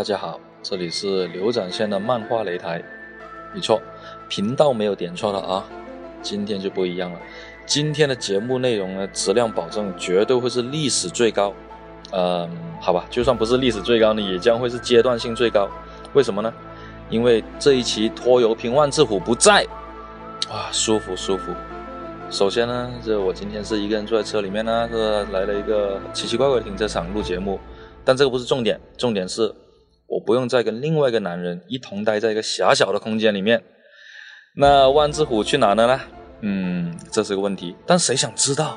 大家好，这里是刘展先的漫画擂台。没错，频道没有点错了啊。今天就不一样了，今天的节目内容呢，质量保证绝对会是历史最高。嗯，好吧，就算不是历史最高呢，也将会是阶段性最高。为什么呢？因为这一期拖油瓶万智虎不在，哇，舒服舒服。首先呢，这我今天是一个人坐在车里面呢，是来了一个奇奇怪怪的停车场录节目，但这个不是重点，重点是我不用再跟另外一个男人一同待在一个狭小的空间里面。那万智虎去哪了呢？嗯，这是个问题，但谁想知道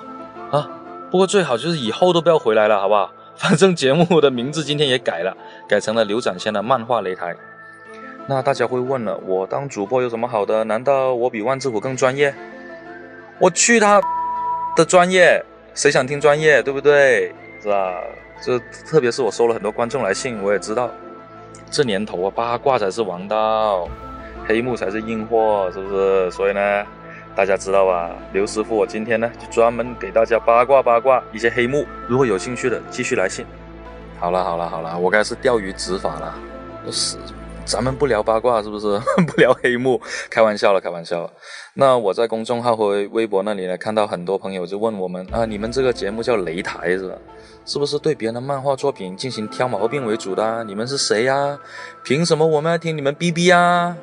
啊？不过最好就是以后都不要回来了，好不好？反正节目的名字今天也改了，改成了刘展先的漫画擂台。那大家会问了，我当主播有什么好的？难道我比万智虎更专业？我去他的专业，谁想听专业，对不对？是吧？这特别是我收了很多观众来信，我也知道，这年头啊，八卦才是王道，黑幕才是硬货，是不是？所以呢，大家知道吧？刘师傅，我今天呢就专门给大家八卦八卦一些黑幕，如果有兴趣的，继续来信。好了好了好了，我该是钓鱼执法了，是。咱们不聊八卦是不是？不聊黑幕，开玩笑了，开玩笑了。那我在公众号和微博那里呢，看到很多朋友就问我们啊，你们这个节目叫擂台是吧？是不是对别人的漫画作品进行挑毛病为主的？你们是谁呀？凭什么我们要听你们逼逼呀？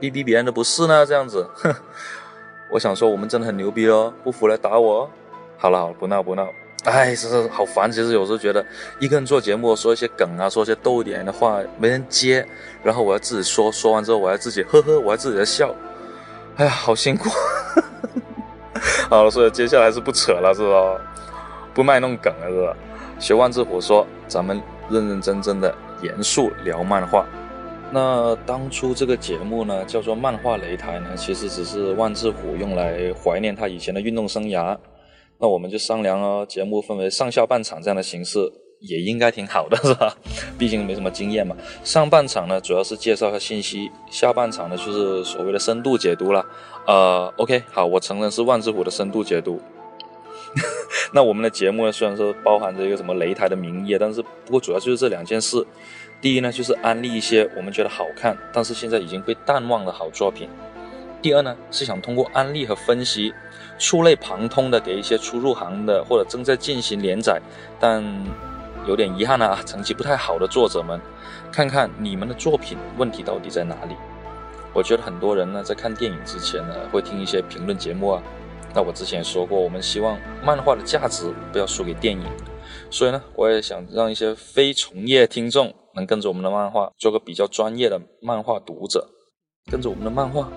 逼逼别人的不是呢？这样子，哼！我想说我们真的很牛逼哦，不服来打我。好了好了，不闹不闹。哎，是是好烦。其实有时候觉得一个人做节目，说一些梗啊，说一些逗一点的话，没人接，然后我要自己说，说完之后我要自己呵呵，我要自己在笑。哎呀，好辛苦。好了，所以接下来是不扯了，是吧？不卖弄梗了，是吧？学万智虎说，咱们认认真真的、严肃聊漫画。那当初这个节目呢，叫做漫画擂台呢，其实只是万智虎用来怀念他以前的运动生涯。那我们就商量哦，节目分为上下半场这样的形式，也应该挺好的，是吧？毕竟没什么经验嘛。上半场呢，主要是介绍下信息；下半场呢，就是所谓的深度解读了。呃，OK，好，我承认是万智虎的深度解读。那我们的节目呢，虽然说包含着一个什么擂台的名义，但是不过主要就是这两件事。第一呢，就是安利一些我们觉得好看，但是现在已经被淡忘的好作品。第二呢，是想通过安利和分析，触类旁通的给一些初入行的或者正在进行连载，但有点遗憾啊，成绩不太好的作者们，看看你们的作品问题到底在哪里。我觉得很多人呢，在看电影之前呢，会听一些评论节目啊。那我之前说过，我们希望漫画的价值不要输给电影，所以呢，我也想让一些非从业听众能跟着我们的漫画，做个比较专业的漫画读者，跟着我们的漫画。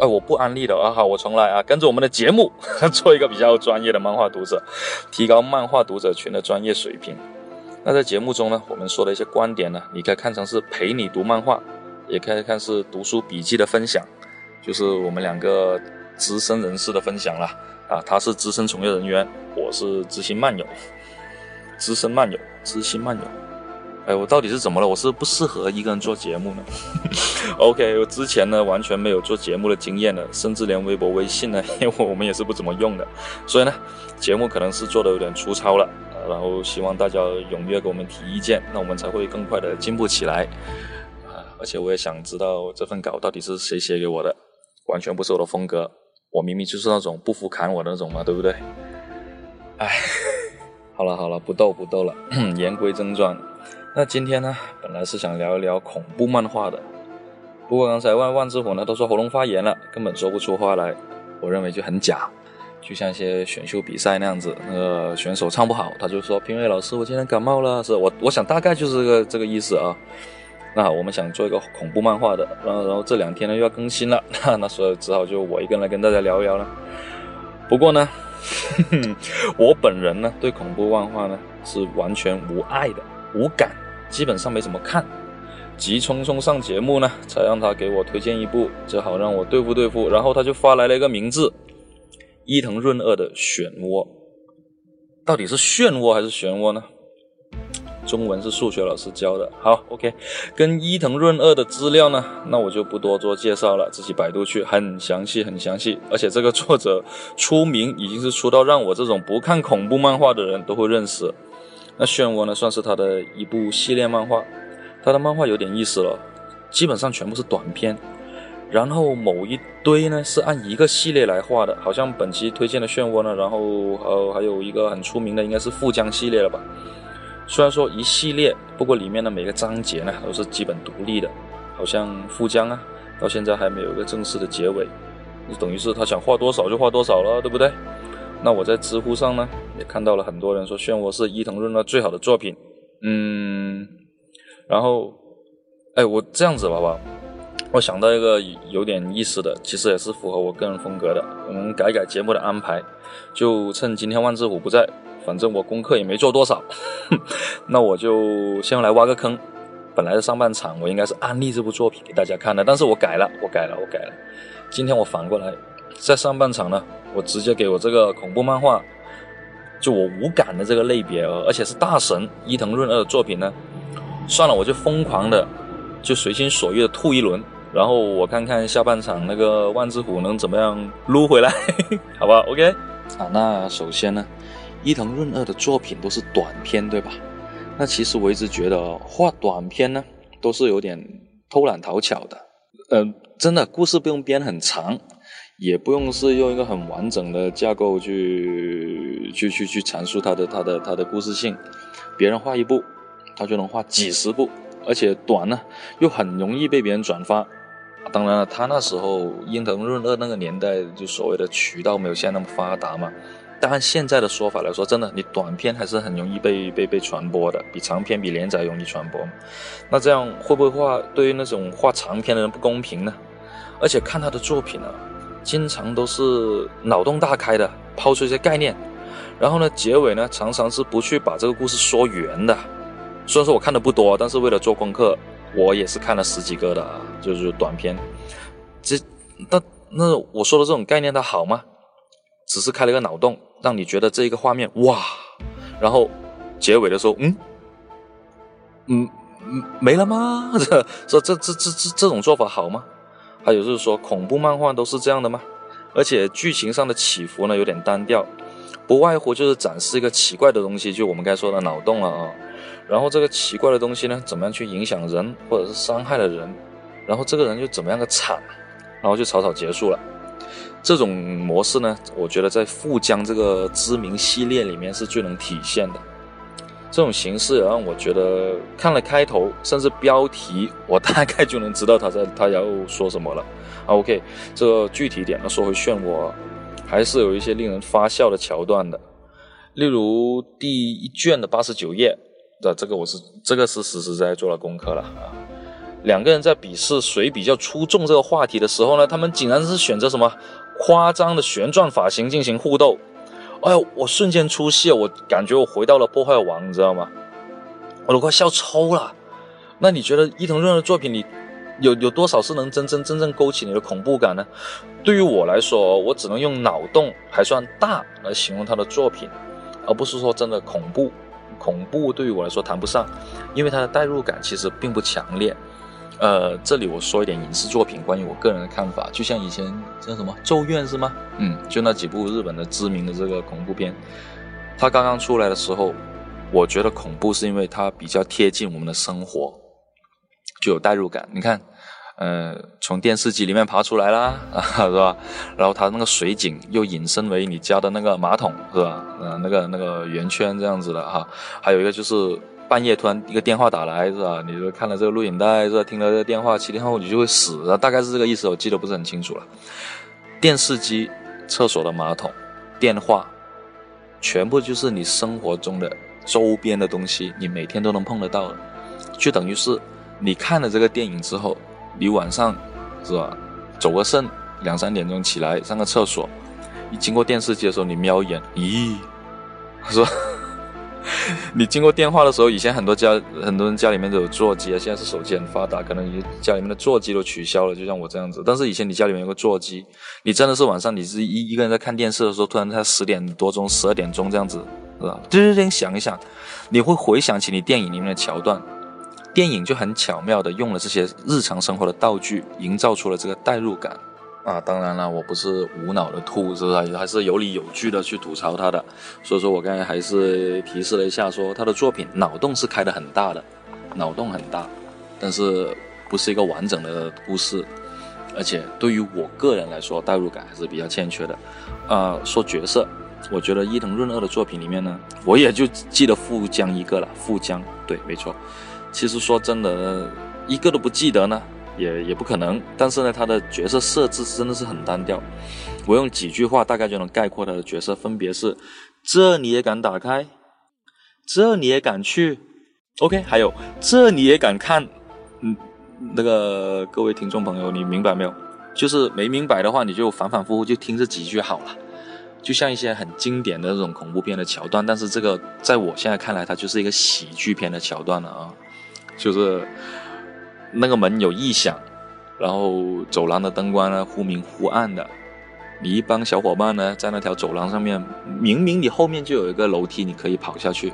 哎，我不安利的啊！好，我重来啊！跟着我们的节目，做一个比较专业的漫画读者，提高漫画读者群的专业水平。那在节目中呢，我们说的一些观点呢，你可以看成是陪你读漫画，也可以看是读书笔记的分享，就是我们两个资深人士的分享了啊。他是资深从业人员，我是知心漫友，资深漫友，知心漫友。哎，我到底是怎么了？我是不适合一个人做节目呢 OK，我之前呢完全没有做节目的经验的，甚至连微博、微信呢，因为我们也是不怎么用的，所以呢，节目可能是做的有点粗糙了。然后希望大家踊跃给我们提意见，那我们才会更快的进步起来。啊，而且我也想知道这份稿到底是谁写给我的，完全不是我的风格。我明明就是那种不服砍我的那种嘛，对不对？哎，好了好了，不逗不逗了，言归正传。那今天呢，本来是想聊一聊恐怖漫画的，不过刚才万万之火呢都说喉咙发炎了，根本说不出话来。我认为就很假，就像一些选秀比赛那样子，那个选手唱不好，他就说评委老师，我今天感冒了，是我我想大概就是这个这个意思啊。那好，我们想做一个恐怖漫画的，然后然后这两天呢又要更新了，那那所以只好就我一个人来跟大家聊一聊了。不过呢，我本人呢对恐怖漫画呢是完全无爱的，无感。基本上没怎么看，急匆匆上节目呢，才让他给我推荐一部，正好让我对付对付。然后他就发来了一个名字：伊藤润二的《漩涡》，到底是漩涡还是漩涡呢？中文是数学老师教的。好，OK，跟伊藤润二的资料呢，那我就不多做介绍了，自己百度去，很详细，很详细。而且这个作者出名已经是出到让我这种不看恐怖漫画的人都会认识。那漩涡呢，算是他的一部系列漫画，他的漫画有点意思了，基本上全部是短篇，然后某一堆呢是按一个系列来画的，好像本期推荐的漩涡呢，然后呃还有一个很出名的应该是富江系列了吧。虽然说一系列，不过里面的每个章节呢都是基本独立的，好像富江啊，到现在还没有一个正式的结尾，等于是他想画多少就画多少了，对不对？那我在知乎上呢也看到了很多人说漩涡是伊藤润二最好的作品，嗯，然后，哎，我这样子吧吧，我想到一个有点意思的，其实也是符合我个人风格的，我们改改节目的安排，就趁今天万智虎不在。反正我功课也没做多少，那我就先来挖个坑。本来的上半场我应该是安利这部作品给大家看的，但是我改了，我改了，我改了。今天我反过来，在上半场呢，我直接给我这个恐怖漫画，就我无感的这个类别，而且是大神伊藤润二的作品呢，算了，我就疯狂的，就随心所欲的吐一轮，然后我看看下半场那个万智虎能怎么样撸回来，好吧？OK，啊，那首先呢。伊藤润二的作品都是短片，对吧？那其实我一直觉得画短片呢，都是有点偷懒讨巧的。嗯，真的故事不用编很长，也不用是用一个很完整的架构去去去去阐述它的它的它的故事性。别人画一部，他就能画几十部，而且短呢，又很容易被别人转发。当然了，他那时候伊藤润二那个年代，就所谓的渠道没有现在那么发达嘛。但按现在的说法来说，真的，你短片还是很容易被被被传播的，比长篇比连载容易传播。那这样会不会画对于那种画长篇的人不公平呢？而且看他的作品啊，经常都是脑洞大开的，抛出一些概念，然后呢，结尾呢常常是不去把这个故事说圆的。虽然说我看的不多，但是为了做功课，我也是看了十几个的，就是短片。这那那我说的这种概念它好吗？只是开了个脑洞。让你觉得这一个画面哇，然后结尾的时候，嗯嗯嗯，没了吗？这这这这这这种做法好吗？还有就是说，恐怖漫画都是这样的吗？而且剧情上的起伏呢有点单调，不外乎就是展示一个奇怪的东西，就我们该说的脑洞了啊。然后这个奇怪的东西呢，怎么样去影响人，或者是伤害了人，然后这个人又怎么样的惨，然后就草草结束了。这种模式呢，我觉得在富江这个知名系列里面是最能体现的。这种形式让我觉得看了开头甚至标题，我大概就能知道他在他要说什么了。OK，这个具体点呢，说回漩涡，还是有一些令人发笑的桥段的。例如第一卷的八十九页的这个，我是这个是实实在在做了功课了啊。两个人在比试谁比较出众这个话题的时候呢，他们竟然是选择什么？夸张的旋转发型进行互斗，哎呦，我瞬间出戏，我感觉我回到了破坏王，你知道吗？我都快笑抽了。那你觉得伊藤润的作品里有有多少是能真真正正勾起你的恐怖感呢？对于我来说，我只能用脑洞还算大来形容他的作品，而不是说真的恐怖。恐怖对于我来说谈不上，因为它的代入感其实并不强烈。呃，这里我说一点影视作品关于我个人的看法，就像以前叫什么《咒怨》是吗？嗯，就那几部日本的知名的这个恐怖片，它刚刚出来的时候，我觉得恐怖是因为它比较贴近我们的生活，就有代入感。你看，呃，从电视机里面爬出来啦，啊 是吧？然后它那个水井又引申为你家的那个马桶，是吧？呃，那个那个圆圈这样子的哈，还有一个就是。半夜突然一个电话打来，是吧？你就看了这个录影带，是吧？听了这个电话，七天后你就会死，大概是这个意思，我记得不是很清楚了。电视机、厕所的马桶、电话，全部就是你生活中的周边的东西，你每天都能碰得到的，就等于是你看了这个电影之后，你晚上是吧，走个肾，两三点钟起来上个厕所，你经过电视机的时候，你瞄一眼，咦，是吧？你经过电话的时候，以前很多家很多人家里面都有座机啊，现在是手机很发达，可能你家里面的座机都取消了，就像我这样子。但是以前你家里面有个座机，你真的是晚上你是一一个人在看电视的时候，突然在十点多钟、十二点钟这样子，是吧？对对，想一想，你会回想起你电影里面的桥段，电影就很巧妙的用了这些日常生活的道具，营造出了这个代入感。啊，当然了，我不是无脑的吐，是不是？还是有理有据的去吐槽他的。所以说我刚才还是提示了一下，说他的作品脑洞是开的很大的，脑洞很大。但是不是一个完整的故事，而且对于我个人来说，代入感还是比较欠缺的。啊，说角色，我觉得伊藤润二的作品里面呢，我也就记得富江一个了。富江，对，没错。其实说真的，一个都不记得呢，也也不可能。但是呢，他的角色设置真的是很单调。我用几句话大概就能概括他的角色，分别是：这你也敢打开？这你也敢去？OK，还有这你也敢看？嗯，那个各位听众朋友，你明白没有？就是没明白的话，你就反反复复就听这几句好了。就像一些很经典的那种恐怖片的桥段，但是这个在我现在看来，它就是一个喜剧片的桥段了啊。就是那个门有异响，然后走廊的灯光呢忽明忽暗的。你一帮小伙伴呢在那条走廊上面，明明你后面就有一个楼梯，你可以跑下去，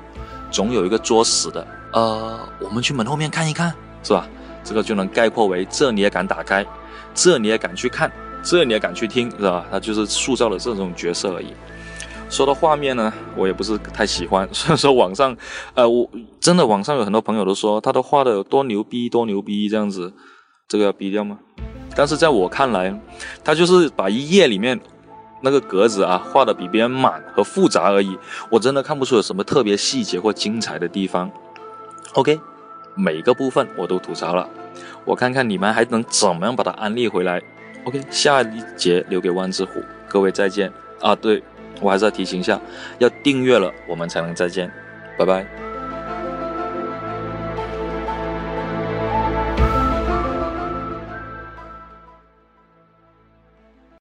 总有一个作死的。呃，我们去门后面看一看，是吧？这个就能概括为：这你也敢打开，这你也敢去看，这你也敢去听，是吧？他就是塑造了这种角色而已。说到画面呢，我也不是太喜欢。虽然说网上，呃，我真的网上有很多朋友都说他都画的有多牛逼，多牛逼这样子，这个要逼掉吗？但是在我看来，他就是把一页里面那个格子啊画的比别人满和复杂而已。我真的看不出有什么特别细节或精彩的地方。OK，每个部分我都吐槽了，我看看你们还能怎么样把它安利回来。OK，下一节留给万之虎，各位再见啊！对。我还是要提醒一下，要订阅了，我们才能再见，拜拜。